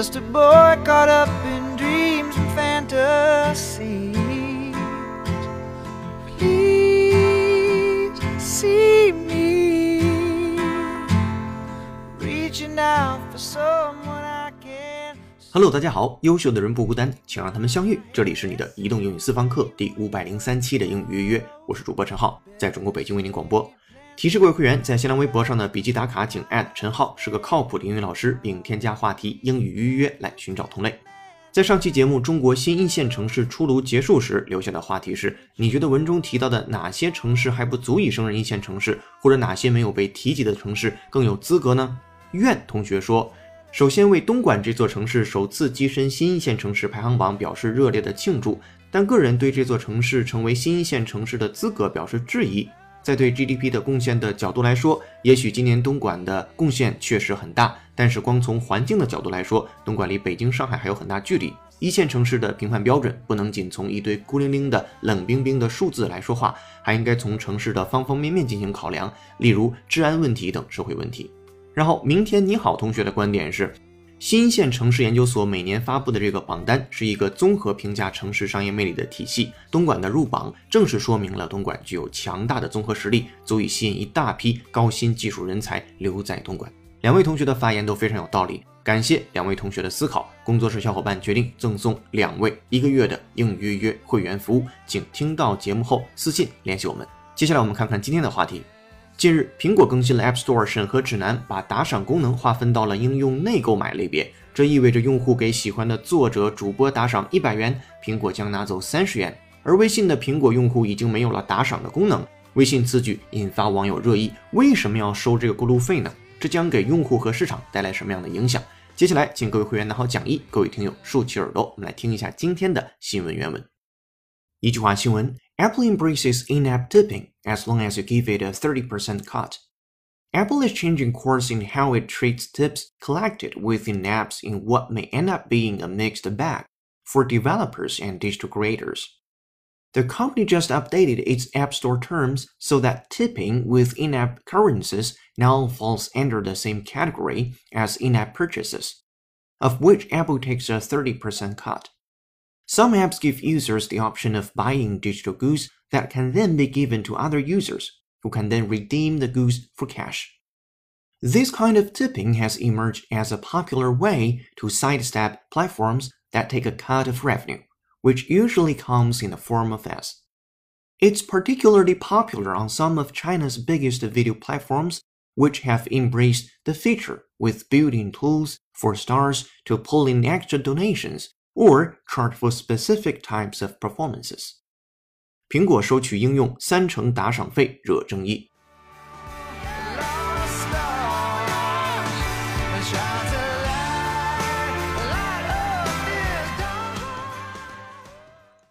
just a boy caught up in dreams and fantasies. Please see me reaching out for someone I can. Hello，大家好，优秀的人不孤单，请让他们相遇。这里是你的移动英语私房课第五百零三期的英语约约，我是主播陈浩，在中国北京为您广播。提示各位会员，在新浪微博上的笔记打卡，请陈浩是个靠谱的英语老师，并添加话题“英语预约”来寻找同类。在上期节目《中国新一线城市出炉》结束时，留下的话题是：你觉得文中提到的哪些城市还不足以胜任一线城市，或者哪些没有被提及的城市更有资格呢？苑同学说，首先为东莞这座城市首次跻身新一线城市排行榜表示热烈的庆祝，但个人对这座城市成为新一线城市的资格表示质疑。在对 GDP 的贡献的角度来说，也许今年东莞的贡献确实很大，但是光从环境的角度来说，东莞离北京、上海还有很大距离。一线城市的评判标准不能仅从一堆孤零零的冷冰冰的数字来说话，还应该从城市的方方面面进行考量，例如治安问题等社会问题。然后，明天你好同学的观点是。新一线城市研究所每年发布的这个榜单是一个综合评价城市商业魅力的体系。东莞的入榜正是说明了东莞具有强大的综合实力，足以吸引一大批高新技术人才留在东莞。两位同学的发言都非常有道理，感谢两位同学的思考。工作室小伙伴决定赠送两位一个月的应约约会员服务，请听到节目后私信联系我们。接下来我们看看今天的话题。近日，苹果更新了 App Store 审核指南，把打赏功能划分到了应用内购买类别。这意味着用户给喜欢的作者、主播打赏一百元，苹果将拿走三十元。而微信的苹果用户已经没有了打赏的功能。微信此举引发网友热议：为什么要收这个过路费呢？这将给用户和市场带来什么样的影响？接下来，请各位会员拿好讲义，各位听友竖起耳朵，我们来听一下今天的新闻原文。一句话新闻。Apple embraces in-app tipping as long as you give it a 30% cut. Apple is changing course in how it treats tips collected within apps in what may end up being a mixed bag for developers and digital creators. The company just updated its App Store terms so that tipping with in app currencies now falls under the same category as in app purchases, of which Apple takes a 30% cut. Some apps give users the option of buying digital goods that can then be given to other users, who can then redeem the goods for cash. This kind of tipping has emerged as a popular way to sidestep platforms that take a cut of revenue, which usually comes in the form of ads. It's particularly popular on some of China's biggest video platforms, which have embraced the feature with built in tools for stars to pull in extra donations or charge for specific types of performances. 苹果收取应用三成打赏费惹争议。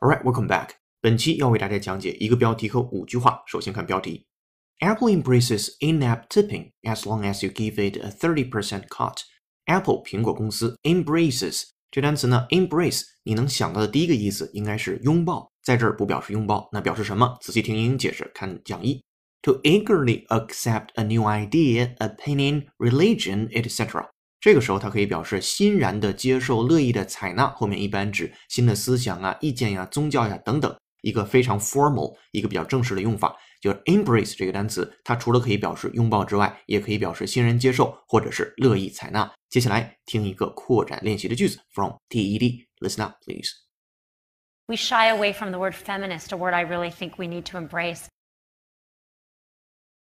Alright, welcome back. 本期要为大家讲解一个标题和五句话。首先看标题：Apple embraces in-app tipping as long as you give it a 30% cut. Apple 苹果公司 embraces 这单词呢，embrace，你能想到的第一个意思应该是拥抱，在这儿不表示拥抱，那表示什么？仔细听英语解释，看讲义。To eagerly accept a new idea, opinion, religion, etc. 这个时候它可以表示欣然的接受、乐意的采纳，后面一般指新的思想啊、意见呀、宗教呀等等，一个非常 formal、一个比较正式的用法。就是 embrace 这个单词，它除了可以表示拥抱之外，也可以表示欣然接受或者是乐意采纳。接下来听一个扩展练习的句子，from TED。Listen up, please. We shy away from the word feminist, a word I really think we need to embrace.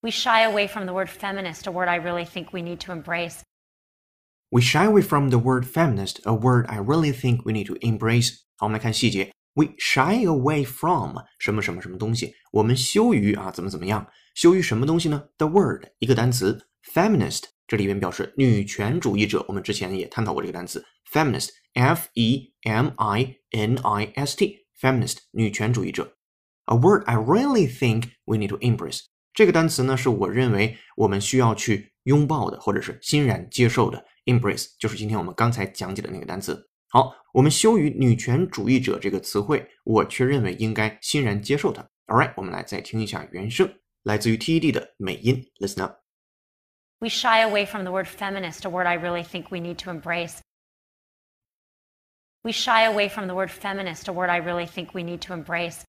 We shy away from the word feminist, a word I really think we need to embrace. We shy away from the word feminist, a word I really think we need to embrace. 好，我们来看细节。We shy away from 什么什么什么东西，我们羞于啊怎么怎么样，羞于什么东西呢？The word 一个单词，feminist 这里边表示女权主义者，我们之前也探讨过这个单词，feminist，f e m i n i s t，feminist 女权主义者。A word I really think we need to embrace 这个单词呢，是我认为我们需要去拥抱的，或者是欣然接受的。Embrace 就是今天我们刚才讲解的那个单词。好，我们羞于女权主义者这个词汇，我却认为应该欣然接受它。All right，我们来再听一下原声，来自于 TED 的美音。Listen up. We shy away from the word feminist, a word I really think we need to embrace. We shy away from the word feminist, a word I really think we need to embrace.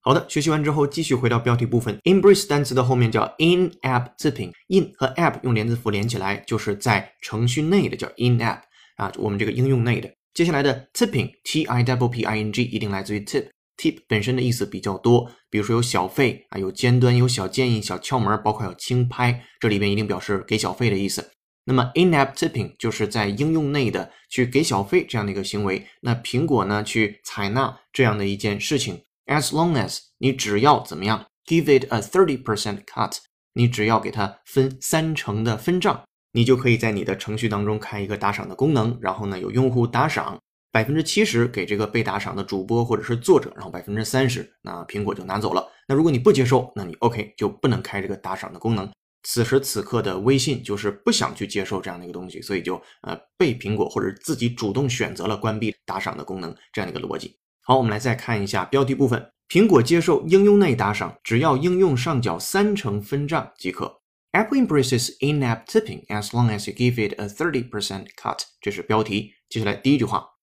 好的，学习完之后继续回到标题部分。Embrace 单词的后面叫 in-app tipping，in 和 app 用连字符连起来，就是在程序内的叫 in-app 啊，我们这个应用内的。接下来的 tipping，t i w p i n g，一定来自于 tip。 tip 本身的意思比较多，比如说有小费啊，有尖端，有小建议、小窍门，包括有轻拍，这里边一定表示给小费的意思。那么 in-app tipping 就是在应用内的去给小费这样的一个行为。那苹果呢去采纳这样的一件事情，as long as 你只要怎么样，give it a thirty percent cut，你只要给它分三成的分账，你就可以在你的程序当中开一个打赏的功能，然后呢有用户打赏。百分之七十给这个被打赏的主播或者是作者，然后百分之三十，那苹果就拿走了。那如果你不接受，那你 OK 就不能开这个打赏的功能。此时此刻的微信就是不想去接受这样的一个东西，所以就呃被苹果或者自己主动选择了关闭打赏的功能这样的一个逻辑。好，我们来再看一下标题部分，苹果接受应用内打赏，只要应用上缴三成分账即可。Apple embraces in-app tipping as long as you give it a thirty percent cut。这是标题。接下来第一句话。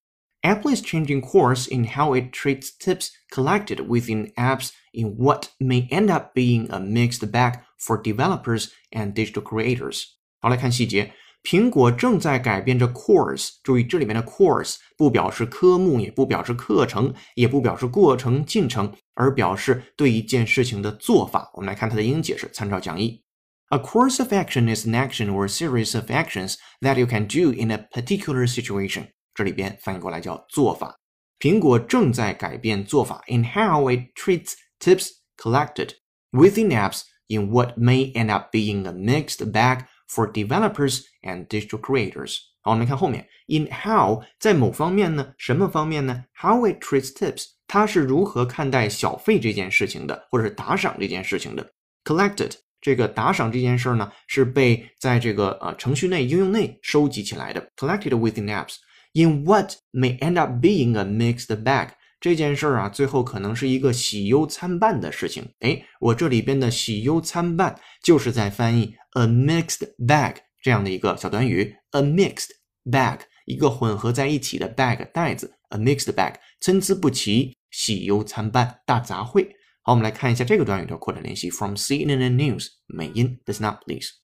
Apple is changing course in how it treats tips collected within apps in what may end up being a mixed bag for developers and digital creators。好，来看细节。苹果正在改变着 course，注意这里面的 course 不表示科目，也不表示课程，也不表示过程进程，而表示对一件事情的做法。我们来看它的英解释，参照讲义。A course of action is an action or series of actions that you can do in a particular situation. 这里边翻译过来叫做法。苹果正在改变做法，in how it treats tips collected within apps in what may end up being a mixed bag for developers and digital creators。好，我们看后面，in how 在某方面呢？什么方面呢？How it treats tips，它是如何看待小费这件事情的，或者是打赏这件事情的？Collected 这个打赏这件事儿呢，是被在这个呃程序内、应用内收集起来的，collected within apps。 In what may end up being a mixed bag，这件事儿啊，最后可能是一个喜忧参半的事情。哎，我这里边的喜忧参半就是在翻译 a mixed bag 这样的一个小短语。A mixed bag，一个混合在一起的 bag 袋子。A mixed bag，参差不齐，喜忧参半，大杂烩。好，我们来看一下这个短语的扩展练习。From CNN News，美音 does not please。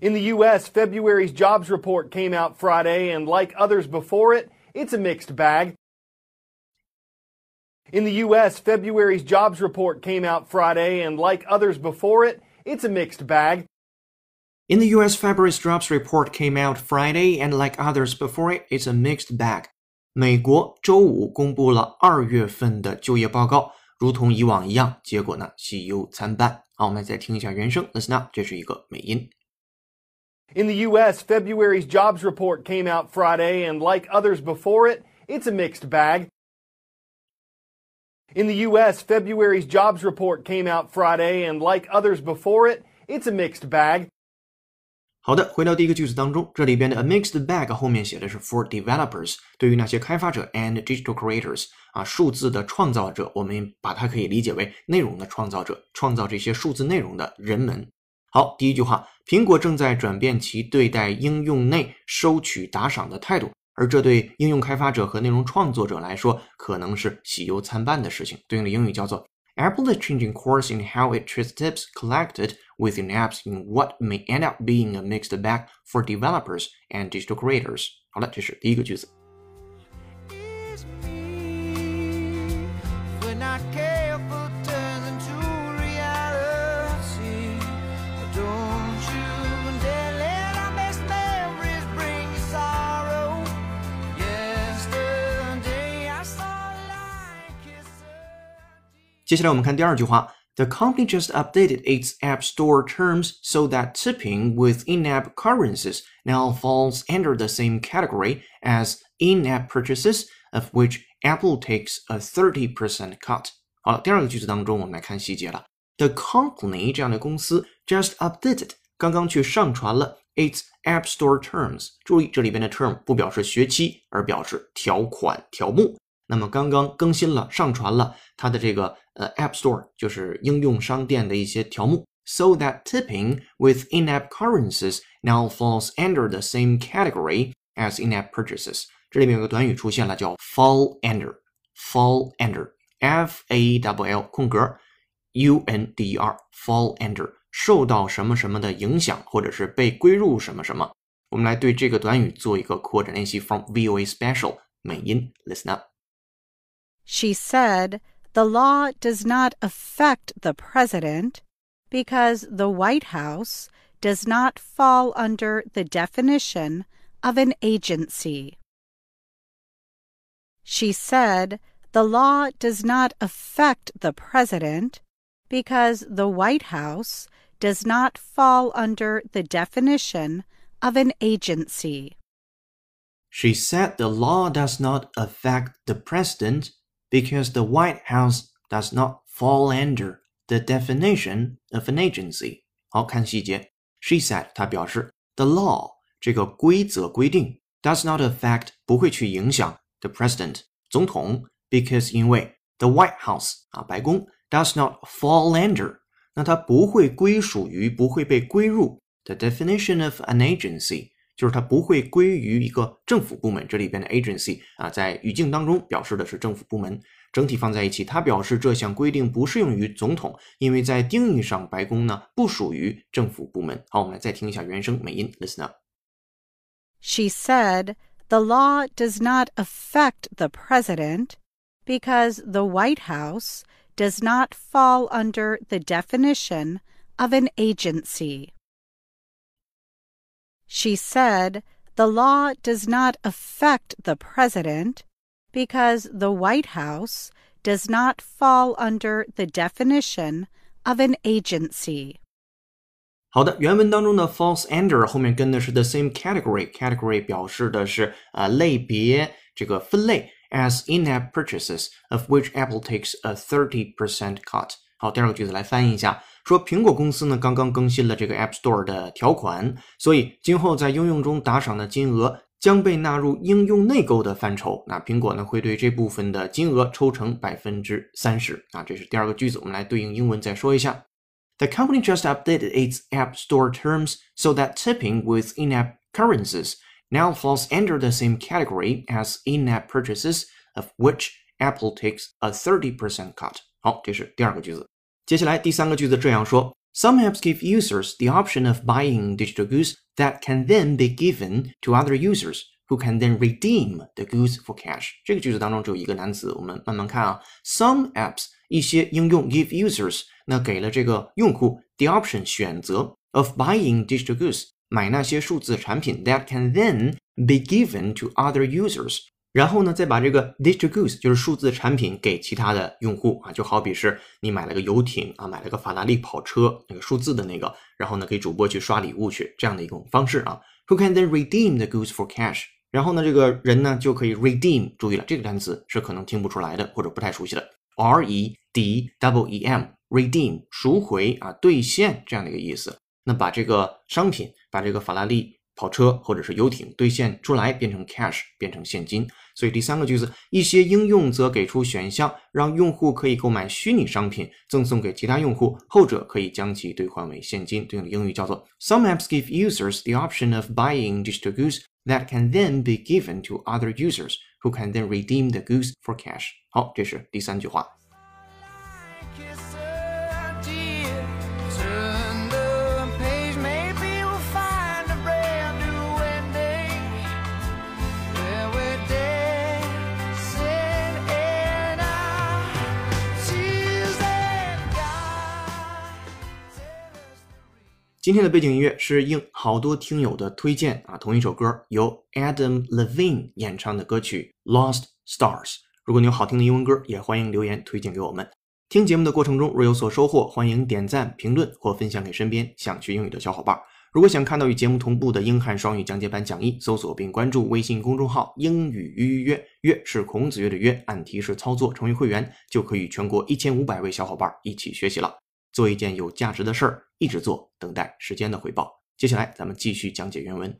In the U.S., February's jobs report came out Friday, and like others before it, it's a mixed bag. In the U.S., February's jobs report came out Friday, and like others before it, it's a mixed bag. In the U.S., February's jobs report came out Friday, and like others before it, it's a mixed bag. 美国周五公布了二月份的就业报告，如同以往一样，结果呢喜忧参半。好，我们再听一下原声，Listen up，这是一个美音。 in the U.S., February's jobs report came out Friday, and like others before it, it's a mixed bag. In the U.S., February's jobs report came out Friday, and like others before it, it's a mixed bag. 好的，回到第一个句子当中，这里边的 a mixed bag 后面写的是 for developers，对于那些开发者 and digital creators 啊，数字的创造者，我们把它可以理解为内容的创造者，创造这些数字内容的人们。 好，第一句话，苹果正在转变其对待应用内收取打赏的态度，而这对应用开发者和内容创作者来说可能是喜忧参半的事情。对应的英语叫做 Apple is changing course in how it treats tips collected within apps in what may end up being a mixed bag for developers and digital creators。好了，这是第一个句子。接下来我们看第二句话。The company just updated its App Store terms so that tipping with in-app currencies now falls under the same category as in-app purchases, of which Apple takes a 30% cut. 好了，第二个句子当中，我们来看细节了。The company 这样的公司 just updated 刚刚去上传了 its App Store terms。注意这里边的 term 不表示学期，而表示条款、条目。 那么刚刚更新了、上传了它的这个呃 App Store，就是应用商店的一些条目，so that tipping with in-app currencies now falls under the same category as in-app purchases。 这里面有个短语出现了，叫 fall under，fall under，f a w l 空格 u n d e r，fall under，受到什么什么的影响，或者是被归入什么什么。我们来对这个短语做一个扩展练习，from VOA Special 美音，listen up。 She said the law does not affect the president because the White House does not fall under the definition of an agency. She said the law does not affect the president because the White House does not fall under the definition of an agency. She said the law does not affect the president because the White House does not fall under the definition of an agency. 好看细节，She said 她表示 the law 这个规则规定 does not affect 不会去影响 the president 总统 because 因为 the White House 啊白宫 does not fall under 那它不会归属于不会被归入 the definition of an agency 就是它不会归于一个政府部门，这里边的 agency 啊，在语境当中表示的是政府部门，整体放在一起，它表示这项规定不适用于总统，因为在定义上，白宫呢不属于政府部门。好，我们来再听一下原声美音，listen up。 She said the law does not affect the president because the White House does not fall under the definition of an agency. She said the law does not affect the president because the White House does not fall under the definition of an agency. 好的，原文当中的 false under 后面跟的是 the same category，category 表示的是啊、类别这个分类，as in-app purchases of which Apple takes a thirty percent cut。好，第二个句子来翻译一下， 说苹果公司呢刚刚更新了这个 App Store 的条款，所以今后在应用中打赏的金额将被纳入应用内购的范畴。那苹果呢会对这部分的金额抽成百分之三十。啊，这是第二个句子，我们来对应英文再说一下。The company just updated its App Store terms so that tipping with in-app currencies now falls under the same category as in-app purchases, of which Apple takes a 30% cut. 好，这是第二个句子。 接下来第三个句子这样说：Some apps give users the option of buying digital goods that can then be given to other users who can then redeem the goods for cash。这个句子当中只有一个单词，我们慢慢看啊。Some apps 一些应用 give users 那给了这个用户 the option 选择 of buying digital goods 买那些数字产品 that can then be given to other users。 然后呢，再把这个 digital goods 就是数字产品给其他的用户啊，就好比是你买了个游艇啊，买了个法拉利跑车，那个数字的那个，然后呢给主播去刷礼物去，这样的一种方式啊。Who can then redeem the goods for cash？然后呢，这个人呢就可以 redeem，注意了，这个单词是可能听不出来的或者不太熟悉的 R E D W E M redeem 赎回啊，兑现这样的一个意思。那把这个商品，把这个法拉利跑车或者是游艇兑现出来，变成 cash，变成现金。所以第三个句子，一些应用则给出选项，让用户可以购买虚拟商品，赠送给其他用户，后者可以将其兑换为现金。对应的英语叫做 Some apps give users the option of buying digital goods that can then be given to other users who can then redeem the goods for cash。好，这是第三句话。今天的背景音乐是应好多听友的推荐啊，同一首歌由 Adam Levine 演唱的歌曲《Lost Stars》。如果你有好听的英文歌，也欢迎留言推荐给我们。听节目的过程中，若有所收获，欢迎点赞、评论或分享给身边想学英语的小伙伴。如果想看到与节目同步的英汉双语讲解版讲义，搜索并关注微信公众号“英语预约”，约是孔子约的约，按提示操作成为会员，就可以全国一千五百位小伙伴一起学习了。做一件有价值的事儿，一直做，等待时间的回报。接下来，咱们继续讲解原文。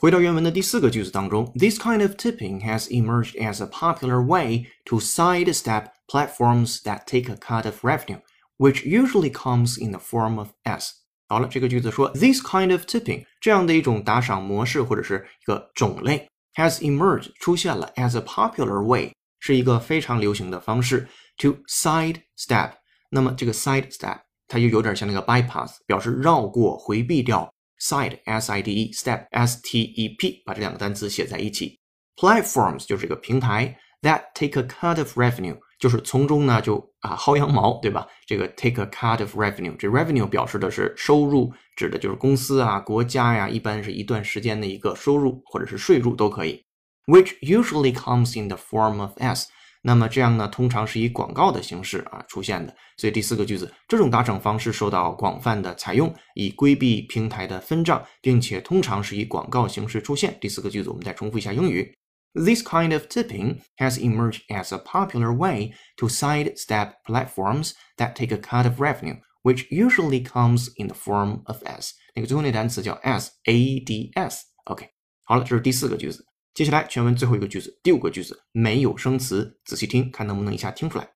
回到原文的第四个句子当中，This kind of tipping has emerged as a popular way to sidestep platforms that take a cut of revenue, which usually comes in the form of S。好了，这个句子说，this kind of tipping 这样的一种打赏模式或者是一个种类 has emerged 出现了 as a popular way 是一个非常流行的方式 to sidestep。那么这个 sidestep 它就有点像那个 bypass，表示绕过、回避掉。 Side S I D E step S T E P，把这两个单词写在一起。Platforms 就是一个平台，that take a cut of revenue，就是从中呢就啊薅羊毛，对吧？这个 take a cut of revenue，这 revenue 表示的是收入，指的就是公司啊、国家呀，一般是一段时间的一个收入或者是税入都可以。Which usually comes in the form of S。那么这样呢，通常是以广告的形式啊出现的。所以第四个句子，这种打赏方式受到广泛的采用，以规避平台的分账，并且通常是以广告形式出现。第四个句子，我们再重复一下英语：This kind of tipping has emerged as a popular way to sidestep platforms that take a cut of revenue, which usually comes in the form of S。那个最后那单词叫 S，A D S。OK，好了，这是第四个句子。接下来全文最后一个句子，第五个句子没有生词，仔细听，看能不能一下听出来。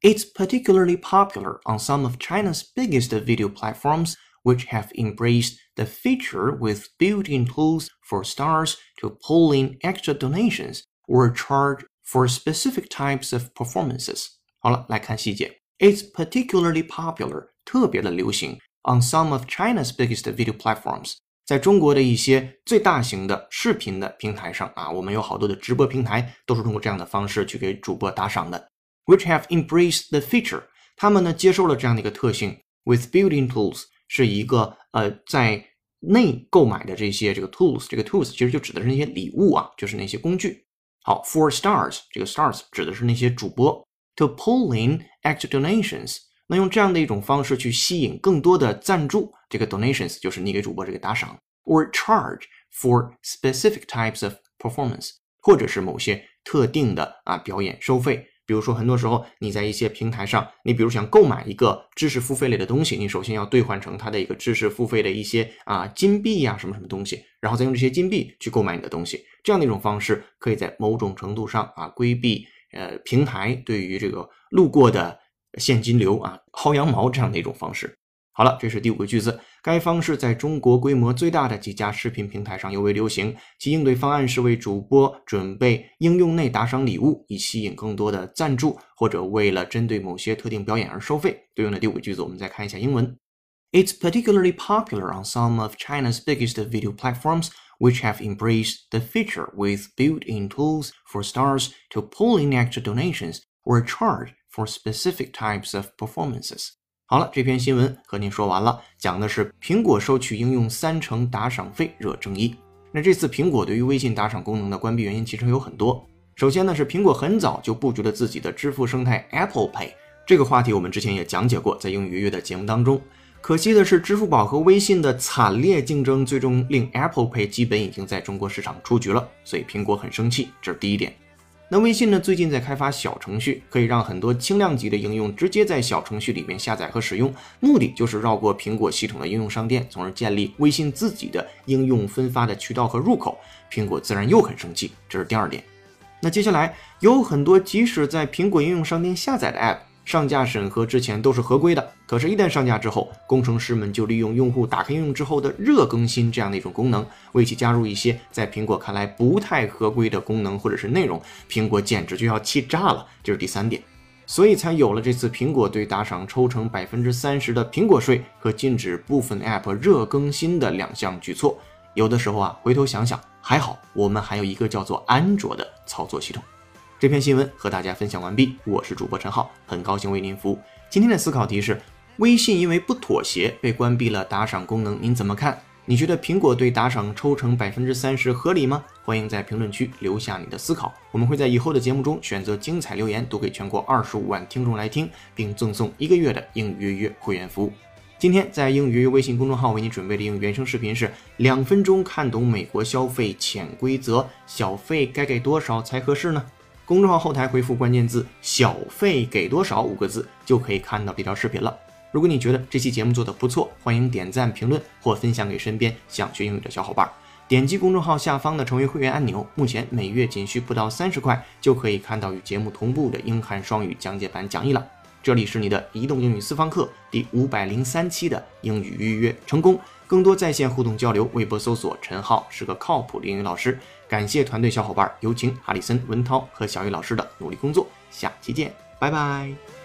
It's particularly popular on some of China's biggest video platforms, which have embraced the feature with built-in tools for stars to pull in extra donations or charge for specific types of performances. 好了，来看细节。It's particularly popular，特别的流行 on some of China's biggest video platforms。 在中国的一些最大型的视频的平台上啊，我们有好多的直播平台都是通过这样的方式去给主播打赏的。Which have embraced the feature，他们呢接受了这样的一个特性。With building tools 是一个呃在内购买的这些这个 tools，这个 tools 其实就指的是那些礼物啊，就是那些工具。好，for stars，这个 stars 指的是那些主播。To pull in extra donations。那用这样的一种方式去吸引更多的赞助，这个 donations 就是你给主播这个打赏，or charge for specific types of performance，或者是某些特定的啊表演收费。比如说，很多时候你在一些平台上，你比如想购买一个知识付费类的东西，你首先要兑换成它的一个知识付费的一些啊金币呀什么什么东西，然后再用这些金币去购买你的东西。这样的一种方式，可以在某种程度上啊规避呃平台对于这个路过的。现金流啊，薅羊毛这样的一种方式。好了，这是第五个句子。该方式在中国规模最大的几家视频平台上尤为流行。其应对方案是为主播准备应用内打赏礼物，以吸引更多的赞助，或者为了针对某些特定表演而收费。对应的第五个句子，我们再看一下英文。It's particularly popular on some of China's biggest video platforms, which have embraced the feature with built-in tools for stars to pull in extra donations or charge for specific types of performances。好了，这篇新闻和您说完了，讲的是苹果收取应用三成打赏费惹争议。那这次苹果对于微信打赏功能的关闭原因其实有很多。首先呢，是苹果很早就布局了自己的支付生态 Apple Pay。这个话题我们之前也讲解过，在英语约的节目当中。可惜的是，支付宝和微信的惨烈竞争，最终令 Apple Pay 基本已经在中国市场出局了。所以苹果很生气，这是第一点。那微信呢？最近在开发小程序，可以让很多轻量级的应用直接在小程序里面下载和使用，目的就是绕过苹果系统的应用商店，从而建立微信自己的应用分发的渠道和入口。苹果自然又很生气，这是第二点。那接下来有很多即使在苹果应用商店下载的 App。上架审核之前都是合规的，可是，一旦上架之后，工程师们就利用用户打开应用之后的热更新这样的一种功能，为其加入一些在苹果看来不太合规的功能或者是内容，苹果简直就要气炸了。这是第三点，所以才有了这次苹果对打赏抽成百分之三十的苹果税和禁止部分 App 热更新的两项举措。有的时候啊，回头想想，还好我们还有一个叫做安卓的操作系统。这篇新闻和大家分享完毕，我是主播陈浩，很高兴为您服务。今天的思考题是：微信因为不妥协被关闭了打赏功能，您怎么看？你觉得苹果对打赏抽成百分之三十合理吗？欢迎在评论区留下你的思考，我们会在以后的节目中选择精彩留言读给全国二十五万听众来听，并赠送一个月的英语约约会员服务。今天在英语约约微信公众号为你准备的英语原声视频是两分钟看懂美国消费潜规则，小费该给多少才合适呢？公众号后台回复关键字“小费给多少”五个字，就可以看到这条视频了。如果你觉得这期节目做的不错，欢迎点赞、评论或分享给身边想学英语的小伙伴。点击公众号下方的成为会员按钮，目前每月仅需不到三十块，就可以看到与节目同步的英汉双语讲解版讲义了。这里是你的移动英语私房课第五百零三期的英语预约成功。更多在线互动交流，微博搜索“陈浩是个靠谱的英语老师”。感谢团队小伙伴，有请哈里森、文涛和小雨老师的努力工作。下期见，拜拜。